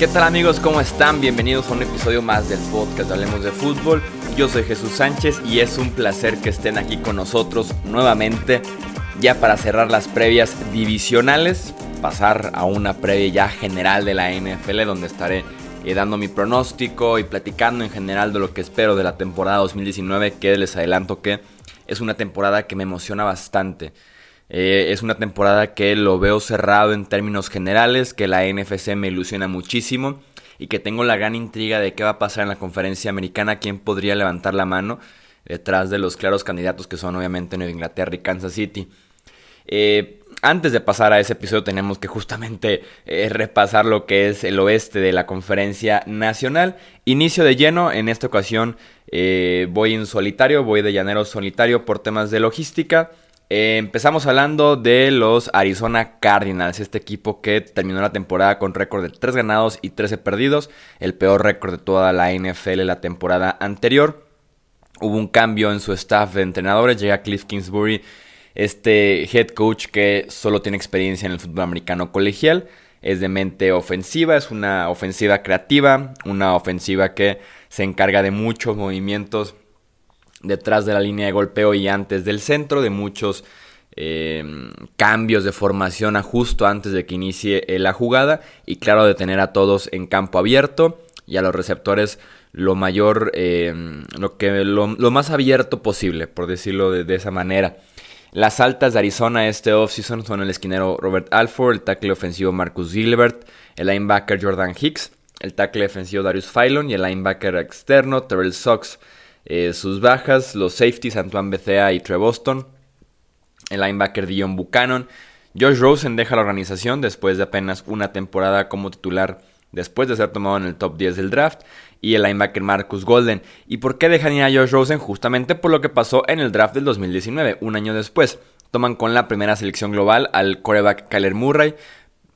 ¿Qué tal amigos? ¿Cómo están? Bienvenidos a un episodio más del podcast Hablemos de Fútbol. Yo soy Jesús Sánchez y es un placer que estén aquí con nosotros nuevamente ya para cerrar las previas divisionales, pasar a una previa ya general de la NFL donde estaré eh, dando mi pronóstico y platicando en general de lo que espero de la temporada 2019 que les adelanto que es una temporada que me emociona bastante. Eh, es una temporada que lo veo cerrado en términos generales, que la NFC me ilusiona muchísimo y que tengo la gran intriga de qué va a pasar en la conferencia americana, quién podría levantar la mano detrás de los claros candidatos que son obviamente Nueva Inglaterra y Kansas City. Eh, antes de pasar a ese episodio tenemos que justamente eh, repasar lo que es el oeste de la conferencia nacional. Inicio de lleno, en esta ocasión voy en solitario, voy de llanero solitario por temas de logística. Eh, empezamos hablando de los Arizona Cardinals, este equipo que terminó la temporada con récord de 3 ganados y 13 perdidos, el peor récord de toda la NFL la temporada anterior. Hubo un cambio en su staff de entrenadores, llega Cliff Kingsbury, este head coach que solo tiene experiencia en el fútbol americano colegial, es de mente ofensiva, es una ofensiva creativa, una ofensiva que se encarga de muchos movimientos detrás de la línea de golpeo y antes del centro, de muchos eh, cambios de formación a justo antes de que inicie eh, la jugada y claro de tener a todos en campo abierto y a los receptores lo mayor, eh, lo, que, lo, más abierto posible, por decirlo de, esa manera. Las altas de Arizona este offseason son el esquinero Robert Alford, el tackle ofensivo Marcus Gilbert, el linebacker Jordan Hicks, el tackle defensivo Darius Phylon y el linebacker externo Terrell Sox. Eh, sus bajas, los safeties Antoine Bethea y Trey Boston, el linebacker Dion Buchanan. Josh Rosen deja la organización después de apenas una temporada como titular después de ser tomado en el top 10 del draft. Y el linebacker Marcus Golden. ¿Y por qué dejan ir a Josh Rosen? Justamente por lo que pasó en el draft del 2019, un año después. Toman con la primera selección global al quarterback Kyler Murray,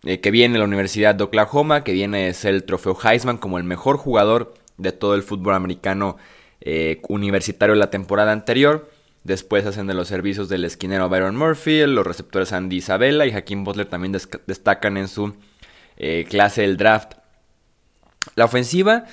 eh, que viene de la Universidad de Oklahoma, que viene de ser el trofeo Heisman como el mejor jugador de todo el fútbol americano eh, universitario la temporada anterior. Después hacen de los servicios del esquinero Byron Murphy, los receptores Andy Isabella y Hakim Butler también destacan en su eh, clase del draft. La ofensiva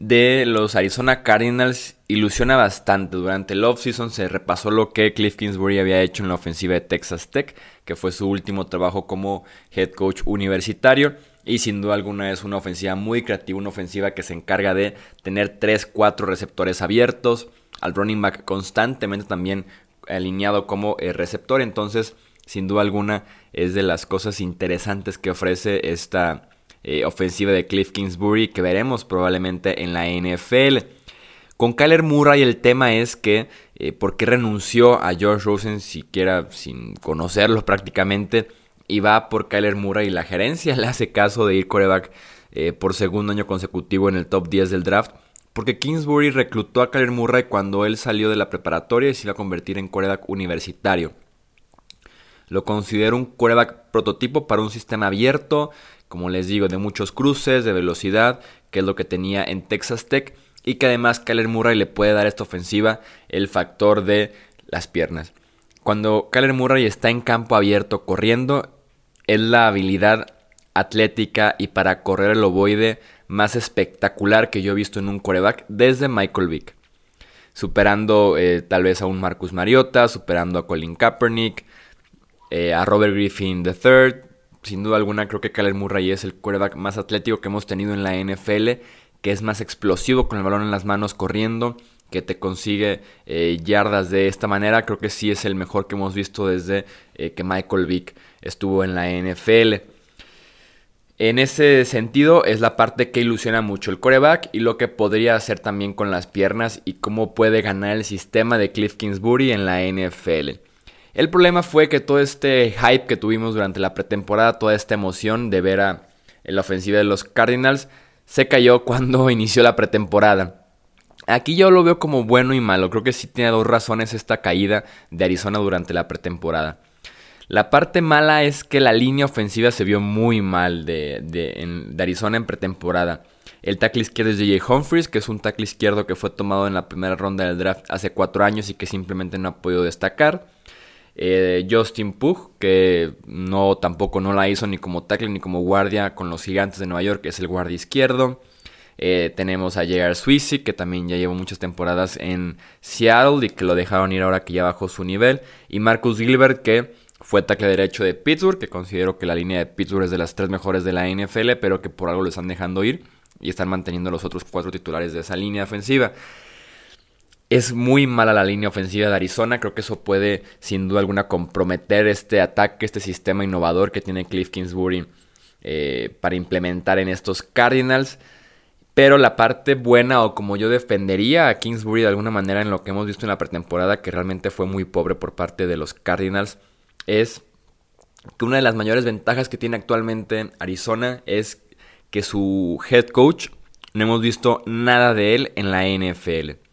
de los Arizona Cardinals ilusiona bastante. Durante el offseason se repasó lo que Cliff Kingsbury había hecho en la ofensiva de Texas Tech, que fue su último trabajo como head coach universitario. Y sin duda alguna es una ofensiva muy creativa, una ofensiva que se encarga de tener 3-4 receptores abiertos, al running back constantemente también alineado como eh, receptor. Entonces, sin duda alguna, es de las cosas interesantes que ofrece esta eh, ofensiva de Cliff Kingsbury que veremos probablemente en la NFL. Con Kyler Murray el tema es que eh, por qué renunció a George Rosen siquiera sin conocerlo prácticamente y va por Kyler Murray y la gerencia le hace caso de ir coreback eh, por segundo año consecutivo en el top 10 del draft. Porque Kingsbury reclutó a Kyler Murray cuando él salió de la preparatoria y se iba a convertir en coreback universitario. Lo considero un coreback prototipo para un sistema abierto, como les digo, de muchos cruces, de velocidad, que es lo que tenía en Texas Tech. Y que además Kyler Murray le puede dar a esta ofensiva el factor de las piernas. Cuando Kyler Murray está en campo abierto corriendo, es la habilidad atlética y para correr el ovoide más espectacular que yo he visto en un coreback desde Michael Vick. Superando eh, tal vez a un Marcus Mariota, superando a Colin Kaepernick, eh, a Robert Griffin III. Sin duda alguna creo que Kyler Murray es el coreback más atlético que hemos tenido en la NFL, que es más explosivo con el balón en las manos corriendo, que te consigue eh, yardas de esta manera. Creo que sí es el mejor que hemos visto desde que Michael Vick estuvo en la NFL. En ese sentido es la parte que ilusiona mucho el coreback y lo que podría hacer también con las piernas y cómo puede ganar el sistema de Cliff Kingsbury en la NFL. El problema fue que todo este hype que tuvimos durante la pretemporada, toda esta emoción de ver a la ofensiva de los Cardinals, se cayó cuando inició la pretemporada. Aquí yo lo veo como bueno y malo. Creo que sí tiene dos razones esta caída de Arizona durante la pretemporada. La parte mala es que la línea ofensiva se vio muy mal de, Arizona en pretemporada. El tackle izquierdo es J.J. Humphries, que es un tackle izquierdo que fue tomado en la primera ronda del draft hace cuatro años y que simplemente no ha podido destacar. Eh, Justin Pugh, que no tampoco no la hizo ni como tackle ni como guardia con los gigantes de Nueva York, que es el guardia izquierdo. Eh, tenemos a J.R. Swissie, que también ya lleva muchas temporadas en Seattle y que lo dejaron ir ahora que ya bajó su nivel. Y Marcus Gilbert, que fue tackle derecho de Pittsburgh, que considero que la línea de Pittsburgh es de las tres mejores de la NFL, pero que por algo lo están dejando ir y están manteniendo los otros cuatro titulares de esa línea ofensiva. Es muy mala la línea ofensiva de Arizona. Creo que eso puede, sin duda alguna, comprometer este ataque, este sistema innovador que tiene Cliff Kingsbury eh, para implementar en estos Cardinals. Pero la parte buena, o como yo defendería a Kingsbury de alguna manera en lo que hemos visto en la pretemporada, que realmente fue muy pobre por parte de los Cardinals, es que una de las mayores ventajas que tiene actualmente Arizona es que su head coach no hemos visto nada de él en la NFL.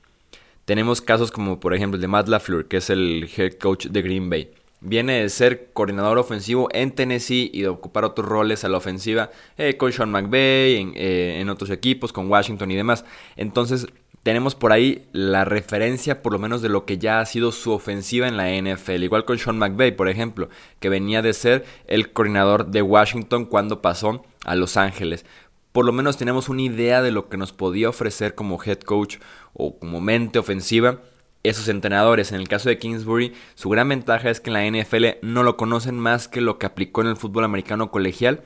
Tenemos casos como por ejemplo el de Matt LaFleur, que es el head coach de Green Bay. Viene de ser coordinador ofensivo en Tennessee y de ocupar otros roles a la ofensiva eh, con Sean McVay, en, eh, en otros equipos, con Washington y demás. Entonces tenemos por ahí la referencia por lo menos de lo que ya ha sido su ofensiva en la NFL. Igual con Sean McVay, por ejemplo, que venía de ser el coordinador de Washington cuando pasó a Los Ángeles por lo menos tenemos una idea de lo que nos podía ofrecer como head coach o como mente ofensiva esos entrenadores. En el caso de Kingsbury, su gran ventaja es que en la NFL no lo conocen más que lo que aplicó en el fútbol americano colegial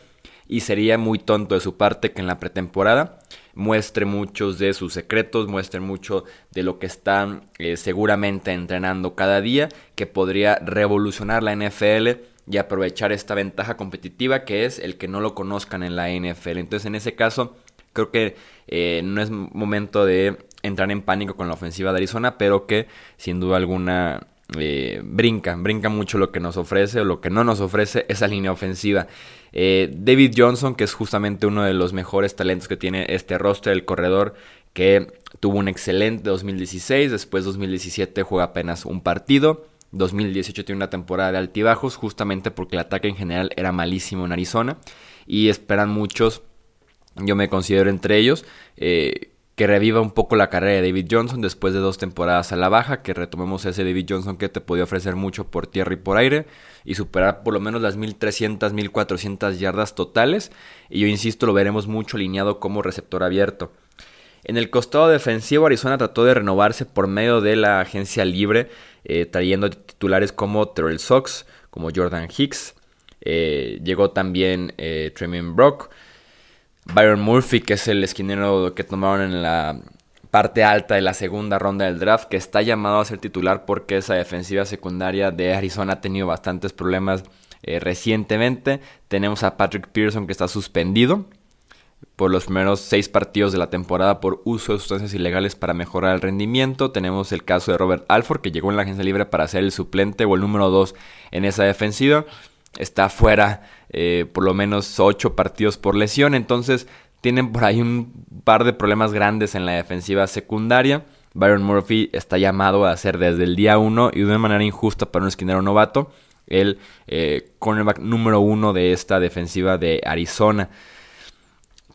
y sería muy tonto de su parte que en la pretemporada muestre muchos de sus secretos, muestre mucho de lo que están eh, seguramente entrenando cada día, que podría revolucionar la NFL y aprovechar esta ventaja competitiva que es el que no lo conozcan en la NFL. Entonces en ese caso creo que eh, no es momento de entrar en pánico con la ofensiva de Arizona, pero que sin duda alguna eh, brinca, brinca mucho lo que nos ofrece o lo que no nos ofrece esa línea ofensiva. Eh, David Johnson, que es justamente uno de los mejores talentos que tiene este roster, el corredor, que tuvo un excelente 2016, después 2017 juega apenas un partido. 2018 tiene una temporada de altibajos, justamente porque el ataque en general era malísimo en Arizona. Y esperan muchos, yo me considero entre ellos, eh, que reviva un poco la carrera de David Johnson después de dos temporadas a la baja, que retomemos ese David Johnson que te podía ofrecer mucho por tierra y por aire y superar por lo menos las 1300, 1400 yardas totales. Y yo insisto, lo veremos mucho alineado como receptor abierto. En el costado defensivo, Arizona trató de renovarse por medio de la agencia libre, eh, trayendo titulares como Terrell Sox, como Jordan Hicks. Eh, llegó también eh, Brock, Byron Murphy, que es el esquinero que tomaron en la parte alta de la segunda ronda del draft, que está llamado a ser titular porque esa defensiva secundaria de Arizona ha tenido bastantes problemas recientemente. Tenemos a Patrick Pearson que está suspendido por los primeros seis partidos de la temporada por uso de sustancias ilegales para mejorar el rendimiento. Tenemos el caso de Robert Alford, que llegó en la agencia libre para ser el suplente o el número dos en esa defensiva. Está fuera eh, por lo menos ocho partidos por lesión. Entonces tienen por ahí un par de problemas grandes en la defensiva secundaria. Byron Murphy está llamado a ser desde el día uno y de una manera injusta para un esquinero novato el eh, cornerback número uno de esta defensiva de Arizona.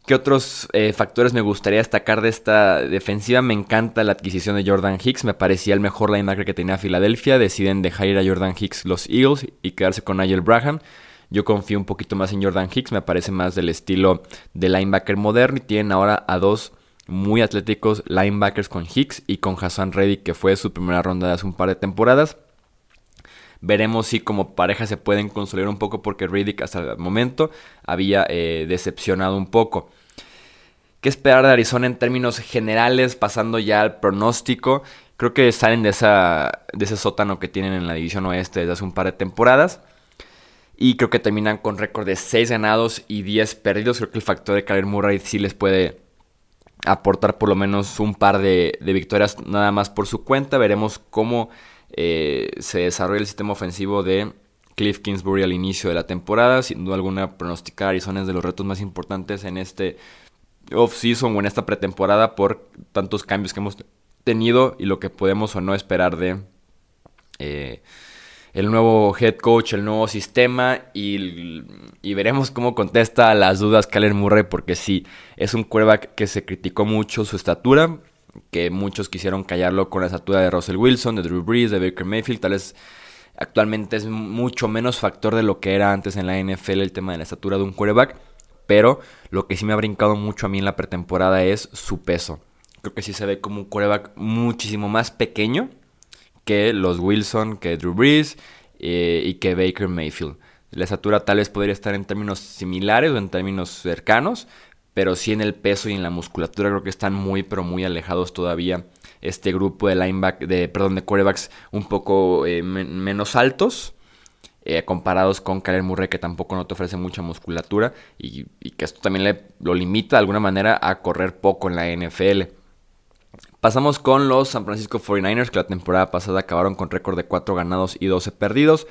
¿Qué otros eh, factores me gustaría destacar de esta defensiva? Me encanta la adquisición de Jordan Hicks. Me parecía el mejor linebacker que tenía Filadelfia. Deciden dejar ir a Jordan Hicks los Eagles y quedarse con Nigel Braham. Yo confío un poquito más en Jordan Hicks. Me parece más del estilo de linebacker moderno. Y tienen ahora a dos muy atléticos linebackers con Hicks y con Hassan Reddick, que fue su primera ronda de hace un par de temporadas. Veremos si como pareja se pueden consolidar un poco porque Riddick hasta el momento había eh, decepcionado un poco. ¿Qué esperar de Arizona en términos generales? Pasando ya al pronóstico. Creo que salen de, esa, de ese sótano que tienen en la división oeste desde hace un par de temporadas. Y creo que terminan con récord de 6 ganados y 10 perdidos. Creo que el factor de Kyler Murray sí les puede aportar por lo menos un par de, de victorias nada más por su cuenta. Veremos cómo eh, se desarrolla el sistema ofensivo de Cliff Kingsbury al inicio de la temporada. Sin duda alguna, pronosticar Arizona es de los retos más importantes en este off-season o en esta pretemporada por tantos cambios que hemos tenido y lo que podemos o no esperar de eh, el nuevo head coach, el nuevo sistema y, veremos cómo contesta las dudas Kyler Murray porque sí, es un quarterback que se criticó mucho su estatura, que muchos quisieron callarlo con la estatura de Russell Wilson, de Drew Brees, de Baker Mayfield, tal vez Actualmente es mucho menos factor de lo que era antes en la NFL el tema de la estatura de un quarterback. Pero lo que sí me ha brincado mucho a mí en la pretemporada es su peso. Creo que sí se ve como un quarterback muchísimo más pequeño que los Wilson, que Drew Brees eh, y que Baker Mayfield. La estatura tal vez podría estar en términos similares o en términos cercanos, pero sí en el peso y en la musculatura creo que están muy pero muy alejados todavía este grupo de lineback, de perdón, de quarterbacks un poco eh, menos altos. Eh, comparados con Kyler Murray que tampoco no te ofrece mucha musculatura y, que esto también le, lo limita de alguna manera a correr poco en la NFL. Pasamos con los San Francisco 49ers que la temporada pasada acabaron con récord de 4 ganados y 12 perdidos.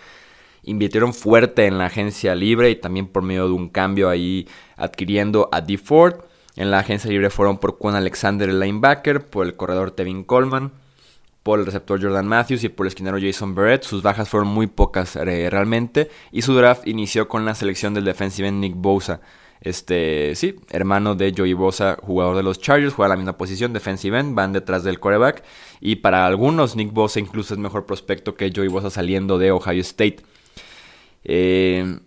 Invirtieron fuerte en la agencia libre y también por medio de un cambio ahí adquiriendo a D. Ford. En la agencia libre fueron por Quan Alexander, el linebacker, por el corredor Tevin Coleman, por el receptor Jordan Matthews y por el esquinero Jason Barrett. Sus bajas fueron muy pocas eh, realmente. Y su draft inició con la selección del defensive end Nick Bosa. Este, sí, hermano de Joey Bosa, jugador de los Chargers, juega la misma posición, defensive end, van detrás del quarterback. Y para algunos, Nick Bosa incluso es mejor prospecto que Joey Bosa saliendo de Ohio State. Eh,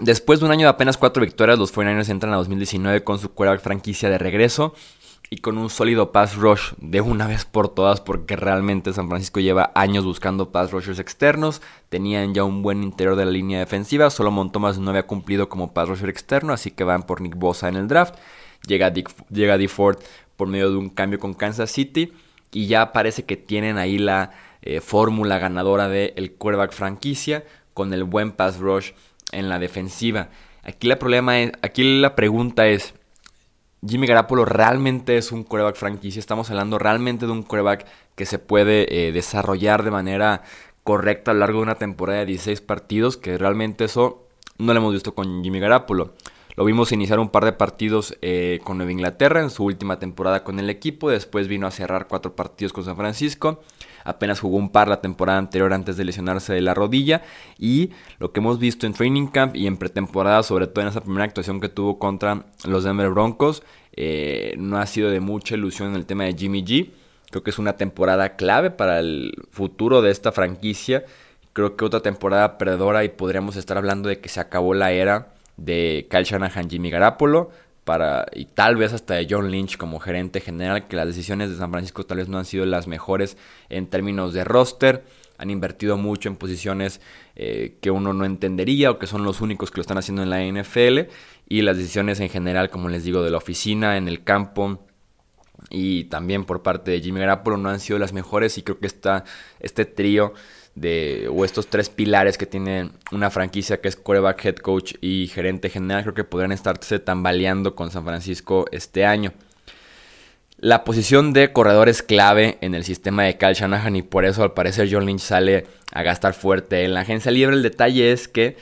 Después de un año de apenas cuatro victorias, los 49ers entran a 2019 con su quarterback franquicia de regreso y con un sólido pass rush de una vez por todas porque realmente San Francisco lleva años buscando pass rushers externos, tenían ya un buen interior de la línea defensiva, solo Montomas no había cumplido como pass rusher externo, así que van por Nick Bosa en el draft, llega, Dick, llega. Ford por medio de un cambio con Kansas City y ya parece que tienen ahí la eh, fórmula ganadora del de quarterback franquicia con el buen pass rush en la defensiva. Aquí la, problema es, aquí la pregunta es, ¿Jimmy Garapolo realmente es un coreback franquicia? Estamos hablando realmente de un coreback que se puede eh, desarrollar de manera correcta a lo largo de una temporada de 16 partidos, que realmente eso no lo hemos visto con Jimmy Garapolo. Lo vimos iniciar un par de partidos eh, con Nueva Inglaterra en su última temporada con el equipo, después vino a cerrar cuatro partidos con San Francisco apenas jugó un par la temporada anterior antes de lesionarse de la rodilla y lo que hemos visto en training camp y en pretemporada, sobre todo en esa primera actuación que tuvo contra los Denver Broncos, eh, no ha sido de mucha ilusión en el tema de Jimmy G. Creo que es una temporada clave para el futuro de esta franquicia. Creo que otra temporada perdedora y podríamos estar hablando de que se acabó la era de Kyle Shanahan, Jimmy Garapolo para, y tal vez hasta de John Lynch como gerente general, que las decisiones de San Francisco tal vez no han sido las mejores en términos de roster. Han invertido mucho en posiciones eh, que uno no entendería o que son los únicos que lo están haciendo en la NFL. Y las decisiones en general, como les digo, de la oficina, en el campo y también por parte de Jimmy Garoppolo no han sido las mejores. Y creo que esta, este trío de, o estos tres pilares que tiene una franquicia que es coreback, head coach y gerente general, creo que podrían estarse tambaleando con San Francisco este año. La posición de corredor es clave en el sistema de Cal Shanahan y por eso al parecer John Lynch sale a gastar fuerte en la agencia libre. El detalle es que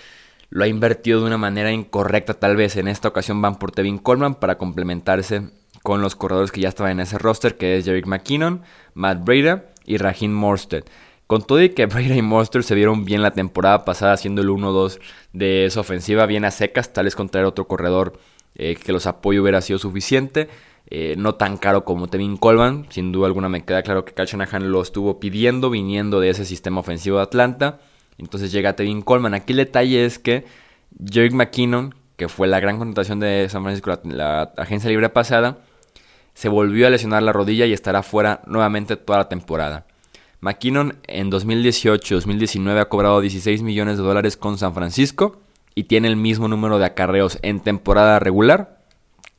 lo ha invertido de una manera incorrecta tal vez. En esta ocasión van por Tevin Coleman para complementarse con los corredores que ya estaban en ese roster, que es Jerick McKinnon, Matt Breda y Raheem Morstead. Con todo y que Brady y Monster se vieron bien la temporada pasada haciendo el 1-2 de esa ofensiva bien a secas, tal vez contra otro corredor eh, que los apoyo hubiera sido suficiente. Eh, no tan caro como Tevin Colban, sin duda alguna me queda claro que Kyle lo estuvo pidiendo viniendo de ese sistema ofensivo de Atlanta. Entonces llega Tevin Coleman. Aquí el detalle es que Jerick McKinnon, que fue la gran contratación de San Francisco, la, la, agencia libre pasada, se volvió a lesionar la rodilla y estará fuera nuevamente toda la temporada. McKinnon en 2018-2019 ha cobrado 16 millones de dólares con San Francisco y tiene el mismo número de acarreos en temporada regular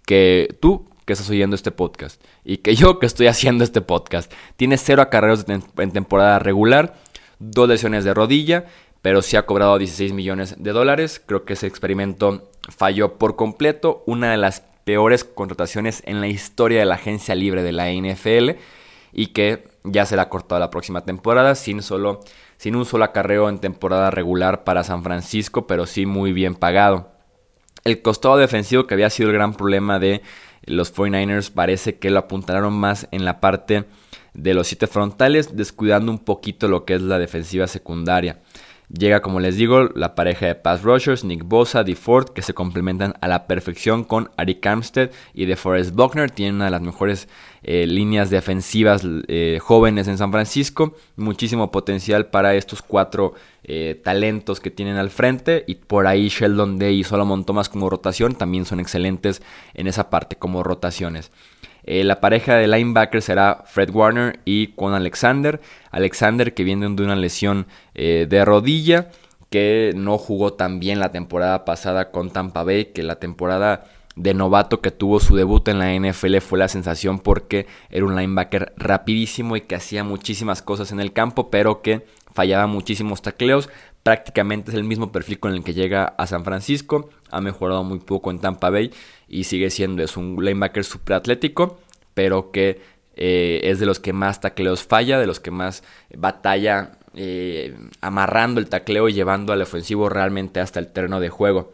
que tú que estás oyendo este podcast y que yo que estoy haciendo este podcast. Tiene cero acarreos en temporada regular, dos lesiones de rodilla, pero sí ha cobrado 16 millones de dólares. Creo que ese experimento falló por completo. Una de las peores contrataciones en la historia de la agencia libre de la NFL y que ya será cortado la próxima temporada sin solo sin un solo acarreo en temporada regular para San Francisco, pero sí muy bien pagado. El costado defensivo que había sido el gran problema de los 49ers parece que lo apuntaron más en la parte de los siete frontales, descuidando un poquito lo que es la defensiva secundaria. Llega, como les digo, la pareja de pass rushers, Nick Bosa, DeFord, que se complementan a la perfección con Ari Armstead y DeForest Buckner. Tienen una de las mejores eh, líneas defensivas eh, jóvenes en San Francisco. Muchísimo potencial para estos cuatro eh, talentos que tienen al frente. Y por ahí Sheldon Day y Solomon Thomas como rotación también son excelentes en esa parte como rotaciones. La pareja de linebackers será Fred Warner y Quan Alexander. Alexander que viene de una lesión de rodilla que no jugó tan bien la temporada pasada con Tampa Bay, que la temporada de novato que tuvo su debut en la NFL fue la sensación porque era un linebacker rapidísimo y que hacía muchísimas cosas en el campo, pero que fallaba muchísimos tacleos. Prácticamente es el mismo perfil con el que llega a San Francisco. Ha mejorado muy poco en Tampa Bay y sigue siendo es un linebacker super atlético, pero que eh, es de los que más tacleos falla, de los que más batalla eh, amarrando el tacleo y llevando al ofensivo realmente hasta el terreno de juego.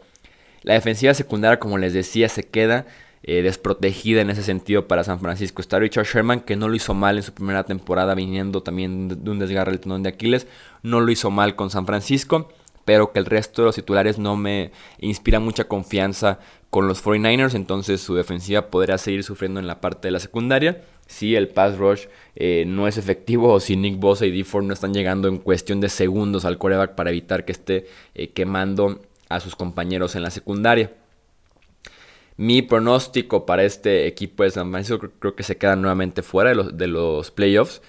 La defensiva secundaria, como les decía, se queda eh, desprotegida en ese sentido para San Francisco. Está Richard Sherman, que no lo hizo mal en su primera temporada, viniendo también de un desgarre del tenón de Aquiles. No lo hizo mal con San Francisco, pero que el resto de los titulares no me inspira mucha confianza con los 49ers. Entonces su defensiva podrá seguir sufriendo en la parte de la secundaria. Si el pass rush eh, no es efectivo o si Nick Bosa y D no están llegando en cuestión de segundos al coreback para evitar que esté eh, quemando a sus compañeros en la secundaria. Mi pronóstico para este equipo de San Francisco creo que se queda nuevamente fuera de los, de los playoffs.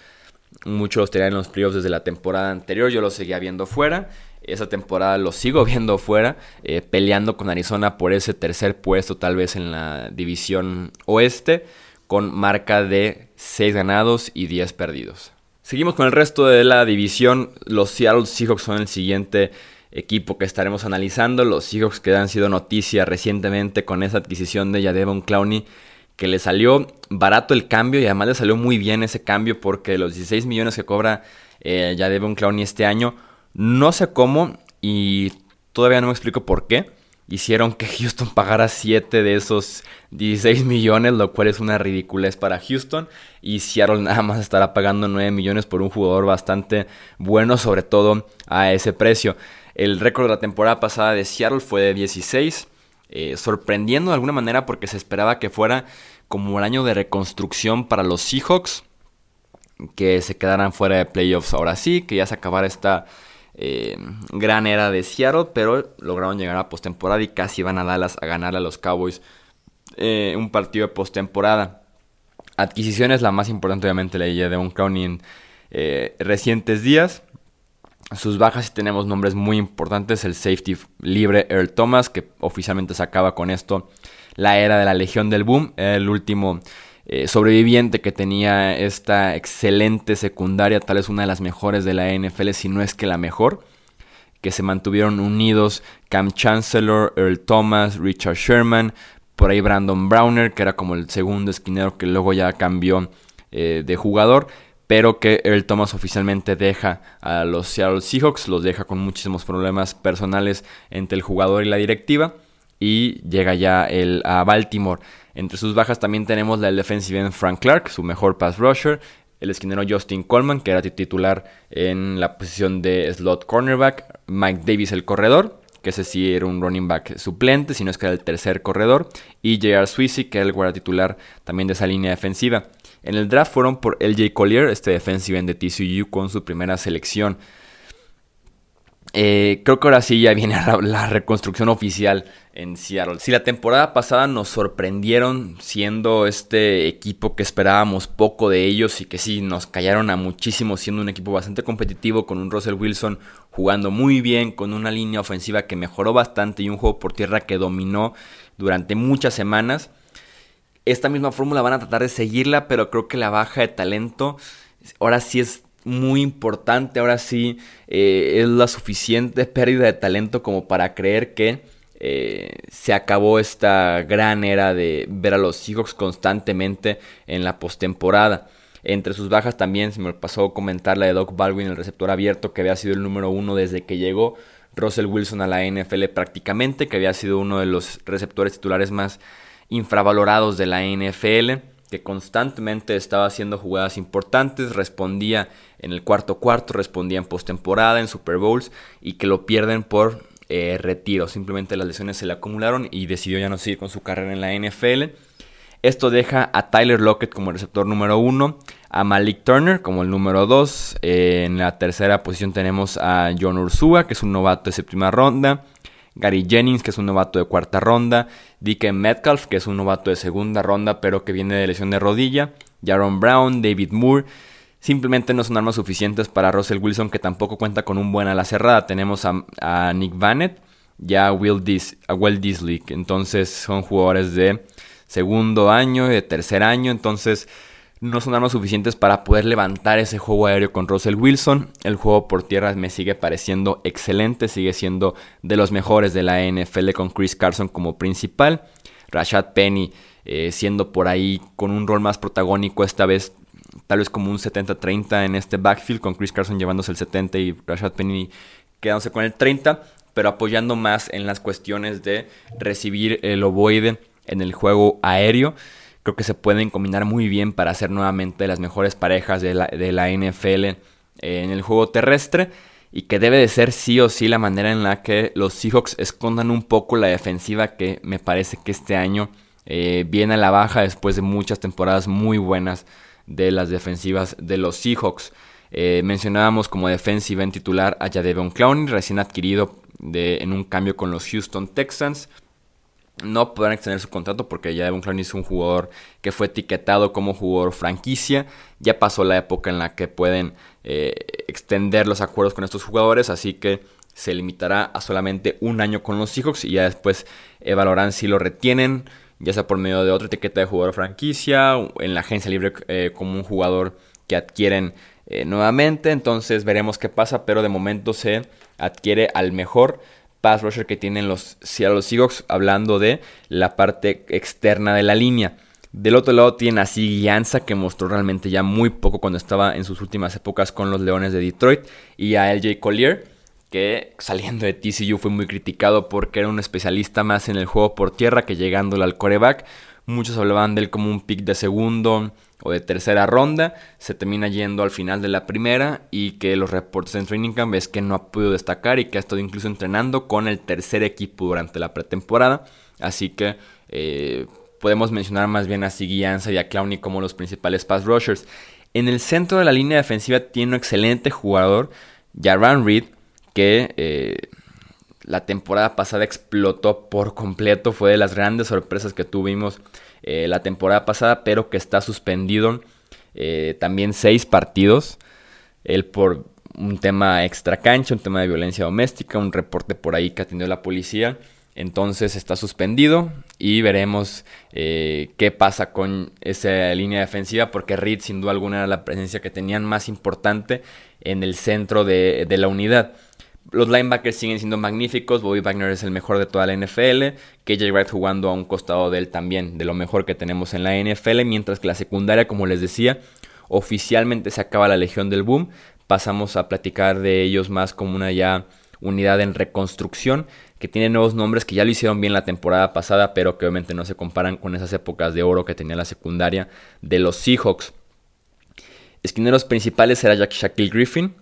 Muchos los tenían en los playoffs desde la temporada anterior, yo los seguía viendo fuera. Esa temporada los sigo viendo fuera, eh, peleando con Arizona por ese tercer puesto tal vez en la división oeste, con marca de 6 ganados y 10 perdidos. Seguimos con el resto de la división. Los Seattle Seahawks son el siguiente equipo que estaremos analizando. Los Seahawks que han sido noticia recientemente con esa adquisición de Yadevon Clowney que le salió barato el cambio y además le salió muy bien ese cambio porque los 16 millones que cobra eh, Yadevon Clowney este año, no sé cómo y todavía no me explico por qué. Hicieron que Houston pagara 7 de esos 16 millones, lo cual es una ridiculez para Houston. Y Seattle nada más estará pagando 9 millones por un jugador bastante bueno, sobre todo a ese precio. El récord de la temporada pasada de Seattle fue de 16, eh, sorprendiendo de alguna manera porque se esperaba que fuera como el año de reconstrucción para los Seahawks, que se quedaran fuera de playoffs ahora sí, que ya se acabara esta eh, gran era de Seattle, pero lograron llegar a postemporada y casi van a Dallas a ganarle a los Cowboys eh, un partido de postemporada. Adquisiciones, la más importante obviamente la idea de un County en recientes días sus bajas tenemos nombres muy importantes, el safety libre Earl Thomas, que oficialmente se acaba con esto la era de la Legión del Boom, el último eh, sobreviviente que tenía esta excelente secundaria, tal vez una de las mejores de la NFL, si no es que la mejor, que se mantuvieron unidos Cam Chancellor, Earl Thomas, Richard Sherman, por ahí Brandon Browner, que era como el segundo esquinero que luego ya cambió eh, de jugador pero que Earl Thomas oficialmente deja a los Seattle Seahawks, los deja con muchísimos problemas personales entre el jugador y la directiva y llega ya el, a Baltimore. Entre sus bajas también tenemos la defensive end Frank Clark, su mejor pass rusher, el esquinero Justin Coleman, que era titular en la posición de slot cornerback, Mike Davis el corredor, que ese sí era un running back suplente, sino es que era el tercer corredor, y J.R. Sweezy, que era el guardia titular también de esa línea defensiva. En el draft fueron por LJ Collier, este defensive end de TCU, con su primera selección. Eh, creo que ahora sí ya viene la, reconstrucción oficial en Seattle. Si la temporada pasada nos sorprendieron siendo este equipo que esperábamos poco de ellos y que sí nos callaron a muchísimo siendo un equipo bastante competitivo con un Russell Wilson jugando muy bien, con una línea ofensiva que mejoró bastante y un juego por tierra que dominó durante muchas semanas esta misma fórmula van a tratar de seguirla, pero creo que la baja de talento ahora sí es muy importante, ahora sí eh, es la suficiente pérdida de talento como para creer que eh, se acabó esta gran era de ver a los Seahawks constantemente en la postemporada. Entre sus bajas también se me pasó comentar la de Doc Baldwin, el receptor abierto, que había sido el número uno desde que llegó Russell Wilson a la NFL prácticamente, que había sido uno de los receptores titulares más infravalorados de la NFL, que constantemente estaba haciendo jugadas importantes, respondía en el cuarto cuarto, respondía en postemporada, en Super Bowls, y que lo pierden por eh, retiro. Simplemente las lesiones se le acumularon y decidió ya no seguir con su carrera en la NFL. Esto deja a Tyler Lockett como receptor número uno, a Malik Turner como el número dos. Eh, en la tercera posición tenemos a John Ursua, que es un novato de séptima ronda. Gary Jennings, que es un novato de cuarta ronda. DK Metcalf, que es un novato de segunda ronda, pero que viene de lesión de rodilla. Jaron Brown, David Moore simplemente no son armas suficientes para Russell Wilson, que tampoco cuenta con un buen ala cerrada. Tenemos a, Nick Vanett y a Will, Dis, a Will Disley, entonces son jugadores de segundo año y de tercer año, entonces no son armas suficientes para poder levantar ese juego aéreo con Russell Wilson. El juego por tierra me sigue pareciendo excelente, sigue siendo de los mejores de la NFL con Chris Carson como principal. Rashad Penny eh, siendo por ahí con un rol más protagónico esta vez tal vez como un 70-30 en este backfield, con Chris Carson llevándose el 70 y Rashad Penny quedándose con el 30, pero apoyando más en las cuestiones de recibir el ovoide en el juego aéreo. Creo que se pueden combinar muy bien para hacer nuevamente las mejores parejas de la, de la NFL en el juego terrestre y que debe de ser sí o sí la manera en la que los Seahawks escondan un poco la defensiva que me parece que este año eh, viene a la baja después de muchas temporadas muy buenas de las defensivas de los Seahawks. Eh, mencionábamos como defensiva en titular a Jadevon Clowney, recién adquirido de, en un cambio con los Houston Texans. No podrán extender su contrato porque Jadevon Clowney es un jugador que fue etiquetado como jugador franquicia. Ya pasó la época en la que pueden eh, extender los acuerdos con estos jugadores, así que se limitará a solamente un año con los Seahawks y ya después evaluarán si lo retienen ya sea por medio de otra etiqueta de jugador franquicia, en la agencia libre eh, como un jugador que adquieren eh, nuevamente. Entonces veremos qué pasa, pero de momento se adquiere al mejor pass rusher que tienen los Seattle Seahawks, hablando de la parte externa de la línea. Del otro lado tiene a Guianza, que mostró realmente ya muy poco cuando estaba en sus últimas épocas con los Leones de Detroit, y a LJ Collier, que saliendo de TCU fue muy criticado porque era un especialista más en el juego por tierra que llegándole al coreback. Muchos hablaban de él como un pick de segundo o de tercera ronda. Se termina yendo al final de la primera y que los reportes en Training Camp es que no ha podido destacar y que ha estado incluso entrenando con el tercer equipo durante la pretemporada. Así que eh, podemos mencionar más bien a Siguianza y a Clowney como los principales pass rushers. En el centro de la línea defensiva tiene un excelente jugador, Jaran Reed que eh, la temporada pasada explotó por completo. Fue de las grandes sorpresas que tuvimos eh, la temporada pasada, pero que está suspendido eh, también seis partidos. Él por un tema extra cancha, un tema de violencia doméstica, un reporte por ahí que atendió la policía. Entonces está suspendido y veremos qué pasa con esa línea defensiva porque Reed sin duda alguna era la presencia que tenían más importante en el centro de la unidad. Los linebackers siguen siendo magníficos. Bobby Wagner es el mejor de toda la NFL. KJ Wright jugando a un costado de él también, de lo mejor que tenemos en la NFL. Mientras que la secundaria, como les decía, oficialmente se acaba la Legión del Boom. Pasamos a platicar de ellos más como una ya unidad en reconstrucción, que tiene nuevos nombres que ya lo hicieron bien la temporada pasada, pero que obviamente no se comparan con esas épocas de oro que tenía la secundaria de los Seahawks. Esquineros principales será Jack Shaquille Griffin,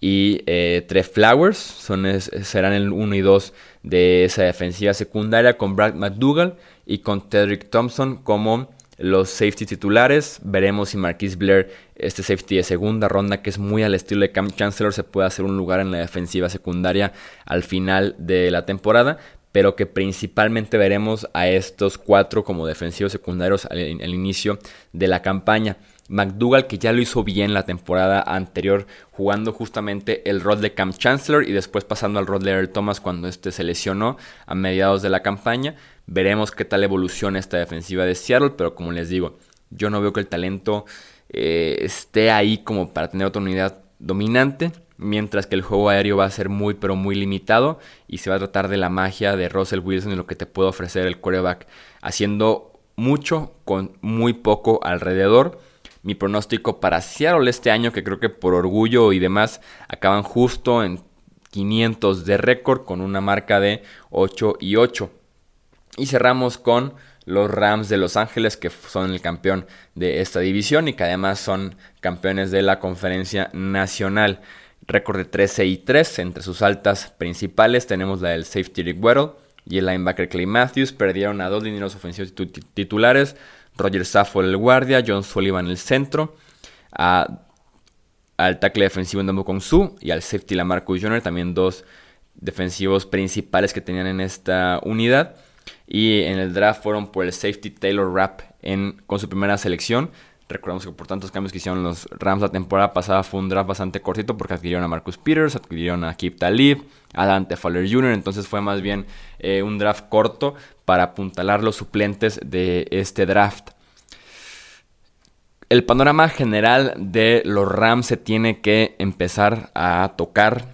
y eh, Flowers son, serán el 1 y 2 de esa defensiva secundaria con Brad McDougall y con Tedrick Thompson como los safety titulares. Veremos si Marquis Blair, este safety de segunda ronda, que es muy al estilo de Cam Chancellor, se puede hacer un lugar en la defensiva secundaria al final de la temporada. Pero que principalmente veremos a estos cuatro como defensivos secundarios al inicio de la campaña. McDougall, que ya lo hizo bien la temporada anterior, jugando justamente el rol de Cam Chancellor y después pasando al rol de Earl Thomas cuando este se lesionó a mediados de la campaña. Veremos qué tal evoluciona esta defensiva de Seattle, pero como les digo, yo no veo que el talento eh, esté ahí como para tener otra unidad dominante, mientras que el juego aéreo va a ser muy pero muy limitado y se va a tratar de la magia de Russell Wilson y lo que te puede ofrecer el quarterback, haciendo mucho con muy poco alrededor mi pronóstico para Seattle este año, que creo que por orgullo y demás acaban justo en 500 de récord con una marca de 8 y 8. Y cerramos con los Rams de Los Ángeles, que son el campeón de esta división y que además son campeones de la conferencia nacional. Récord de 13 y 3 entre sus altas principales tenemos la del safety Rick Weddle y el linebacker Clay Matthews. Perdieron a dos dineros ofensivos titulares, Roger Saffold el guardia, John Sullivan el centro, al tackle defensivo Ndambo Kong Su y al safety Lamarcus Jr., también dos defensivos principales que tenían en esta unidad. Y en el draft fueron por el safety Taylor Rapp en, con su primera selección. Recordamos que por tantos cambios que hicieron los Rams la temporada pasada fue un draft bastante cortito porque adquirieron a Marcus Peters, adquirieron a Kip Talib, a Dante Fowler Jr. Entonces fue más bien eh, un draft corto para apuntalar los suplentes de este draft. El panorama general de los Rams se tiene que empezar a tocar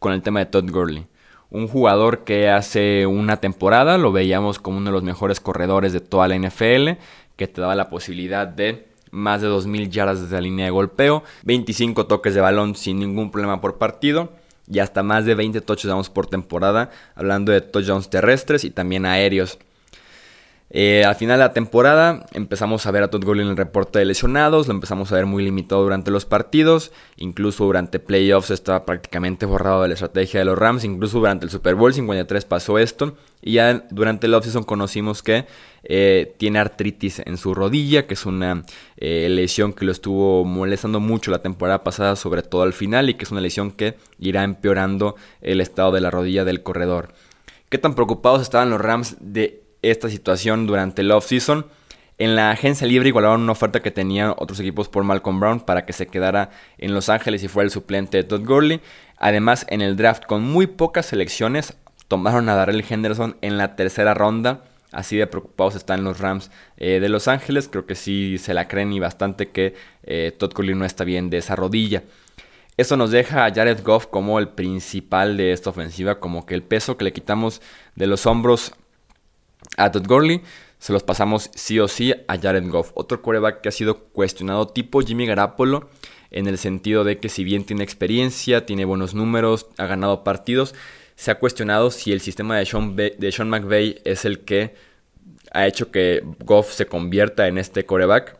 con el tema de Todd Gurley. Un jugador que hace una temporada lo veíamos como uno de los mejores corredores de toda la NFL, que te daba la posibilidad de más de 2.000 yardas desde la línea de golpeo, 25 toques de balón sin ningún problema por partido y hasta más de 20 touchdowns por temporada, hablando de touchdowns terrestres y también aéreos. Eh, al final de la temporada empezamos a ver a Todd Gurley en el reporte de lesionados, lo empezamos a ver muy limitado durante los partidos, incluso durante playoffs estaba prácticamente borrado de la estrategia de los Rams, incluso durante el Super Bowl 53 pasó esto y ya durante el offseason conocimos que eh, tiene artritis en su rodilla, que es una eh, lesión que lo estuvo molestando mucho la temporada pasada, sobre todo al final, y que es una lesión que irá empeorando el estado de la rodilla del corredor. ¿Qué tan preocupados estaban los Rams de esta situación durante el offseason. En la agencia libre igualaron una oferta que tenían otros equipos por Malcolm Brown para que se quedara en Los Ángeles y fuera el suplente de Todd Gurley. Además, en el draft con muy pocas selecciones, tomaron a Darrell Henderson en la tercera ronda. Así de preocupados están los Rams eh, de Los Ángeles. Creo que sí se la creen y bastante que eh, Todd Gurley no está bien de esa rodilla. Eso nos deja a Jared Goff como el principal de esta ofensiva, como que el peso que le quitamos de los hombros a Todd Gurley se los pasamos sí o sí a Jared Goff. Otro quarterback que ha sido cuestionado tipo Jimmy Garapolo en el sentido de que si bien tiene experiencia, tiene buenos números, ha ganado partidos, se ha cuestionado si el sistema de Sean, de Sean McVay es el que ha hecho que Goff se convierta en este quarterback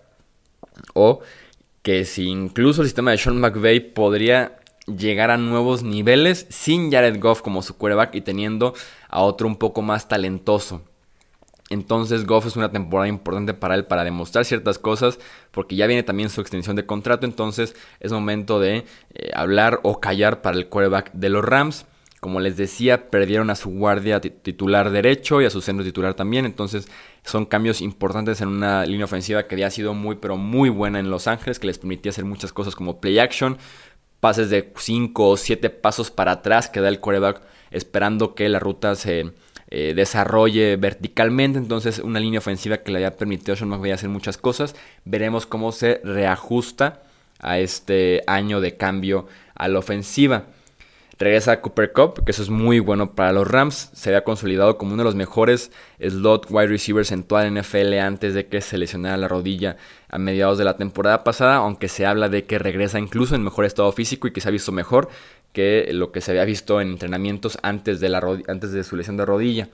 o que si incluso el sistema de Sean McVay podría llegar a nuevos niveles sin Jared Goff como su quarterback y teniendo a otro un poco más talentoso. Entonces Goff es una temporada importante para él para demostrar ciertas cosas porque ya viene también su extensión de contrato, entonces es momento de eh, hablar o callar para el quarterback de los Rams. Como les decía, perdieron a su guardia titular derecho y a su centro titular también, entonces son cambios importantes en una línea ofensiva que ya ha sido muy pero muy buena en Los Ángeles, que les permitía hacer muchas cosas como play action, pases de 5 o 7 pasos para atrás que da el quarterback esperando que la ruta se eh, desarrolle verticalmente. Entonces, una línea ofensiva que le haya permitido a Sean McVay hacer muchas cosas. Veremos cómo se reajusta a este año de cambio a la ofensiva. Regresa Cooper Cup, que eso es muy bueno para los Rams. Se había consolidado como uno de los mejores slot wide receivers en toda la NFL antes de que se lesionara la rodilla a mediados de la temporada pasada, aunque se habla de que regresa incluso en mejor estado físico y que se ha visto mejor que lo que se había visto en entrenamientos antes de, la antes de su lesión de rodilla.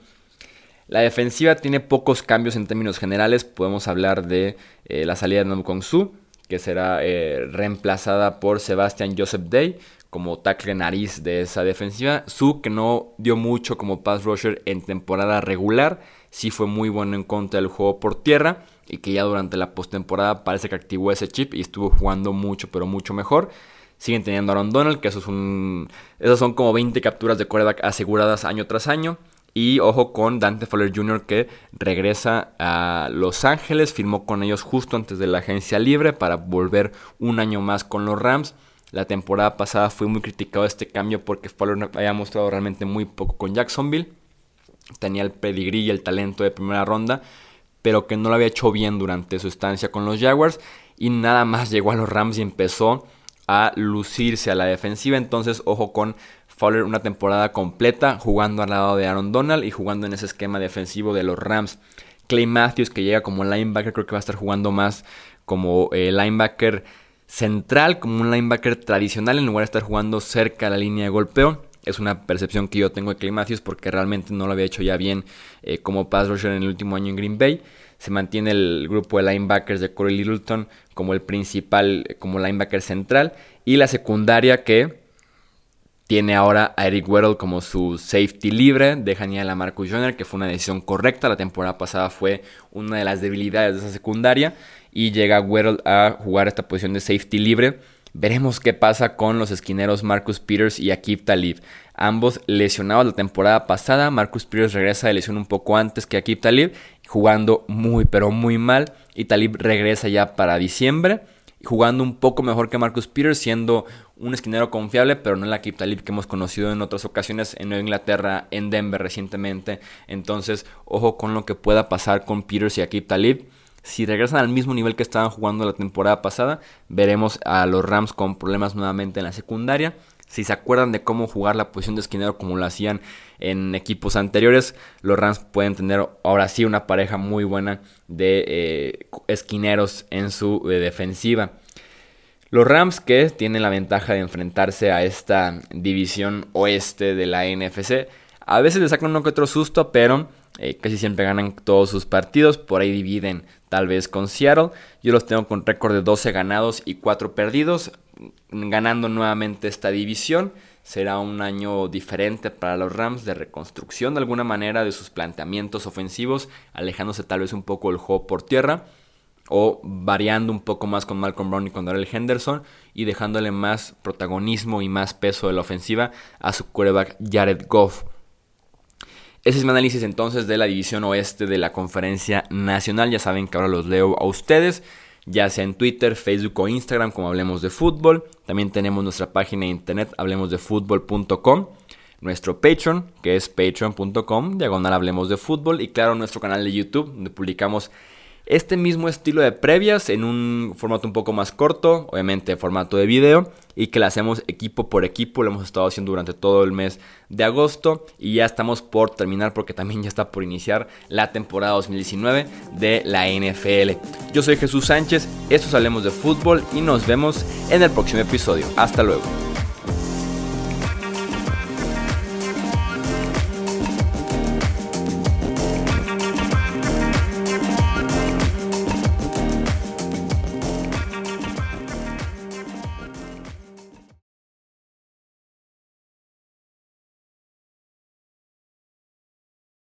La defensiva tiene pocos cambios en términos generales. Podemos hablar de eh, la salida de Nom Su, que será eh, reemplazada por Sebastian Joseph Day como tackle nariz de esa defensiva. Su, que no dio mucho como pass rusher en temporada regular, sí fue muy bueno en contra del juego por tierra y que ya durante la postemporada parece que activó ese chip y estuvo jugando mucho, pero mucho mejor. Siguen teniendo a Aaron Donald, que eso es un, esos son como 20 capturas de quarterback aseguradas año tras año. Y ojo con Dante Fowler Jr. que regresa a Los Ángeles, firmó con ellos justo antes de la agencia libre para volver un año más con los Rams. La temporada pasada fue muy criticado este cambio porque Fowler había mostrado realmente muy poco con Jacksonville. Tenía el pedigrí y el talento de primera ronda, pero que no lo había hecho bien durante su estancia con los Jaguars. Y nada más llegó a los Rams y empezó a lucirse a la defensiva. Entonces, ojo con Fowler una temporada completa jugando al lado de Aaron Donald y jugando en ese esquema defensivo de los Rams. Clay Matthews, que llega como linebacker, creo que va a estar jugando más como eh, linebacker central, como un linebacker tradicional, en lugar de estar jugando cerca de la línea de golpeo. Es una percepción que yo tengo de Clay Matthews porque realmente no lo había hecho ya bien eh, como pass rusher en el último año en Green Bay. Se mantiene el grupo de linebackers de Corey Littleton como el principal, como linebacker central. Y la secundaria que tiene ahora a Eric Weddle como su safety libre. Dejan ya a Marcus Joyner, que fue una decisión correcta. La temporada pasada fue una de las debilidades de esa secundaria. Y llega Weddle a jugar esta posición de safety libre. Veremos qué pasa con los esquineros Marcus Peters y Akib Talib. Ambos lesionados la temporada pasada. Marcus Peters regresa de lesión un poco antes que Akib Talib, jugando muy pero muy mal. Y Talib regresa ya para diciembre jugando un poco mejor que Marcus Peters, siendo un esquinero confiable, pero no la Kip Talib que hemos conocido en otras ocasiones en Nueva Inglaterra, en Denver recientemente. Entonces, ojo con lo que pueda pasar con Peters y Akip Talib. Si regresan al mismo nivel que estaban jugando la temporada pasada, veremos a los Rams con problemas nuevamente en la secundaria. Si se acuerdan de cómo jugar la posición de esquinero como lo hacían en equipos anteriores, los Rams pueden tener ahora sí una pareja muy buena de eh, esquineros en su eh, defensiva. Los Rams que tienen la ventaja de enfrentarse a esta división oeste de la NFC, a veces les sacan uno que otro susto, pero eh, casi siempre ganan todos sus partidos, por ahí dividen tal vez con Seattle. Yo los tengo con récord de 12 ganados y 4 perdidos ganando nuevamente esta división. Será un año diferente para los Rams de reconstrucción de alguna manera de sus planteamientos ofensivos, alejándose tal vez un poco el juego por tierra o variando un poco más con Malcolm Brown y con Darrell Henderson y dejándole más protagonismo y más peso de la ofensiva a su quarterback Jared Goff. Ese es mi análisis entonces de la división oeste de la conferencia nacional. Ya saben que ahora los leo a ustedes ya sea en Twitter, Facebook o Instagram como Hablemos de Fútbol. También tenemos nuestra página de internet hablemosdefutbol.com, nuestro Patreon, que es patreon.com, diagonal Hablemos de Fútbol, y claro, nuestro canal de YouTube, donde publicamos este mismo estilo de previas en un formato un poco más corto, obviamente formato de video, y que lo hacemos equipo por equipo, lo hemos estado haciendo durante todo el mes de agosto y ya estamos por terminar porque también ya está por iniciar la temporada 2019 de la NFL. Yo soy Jesús Sánchez, esto Hablemos de Fútbol y nos vemos en el próximo episodio. Hasta luego.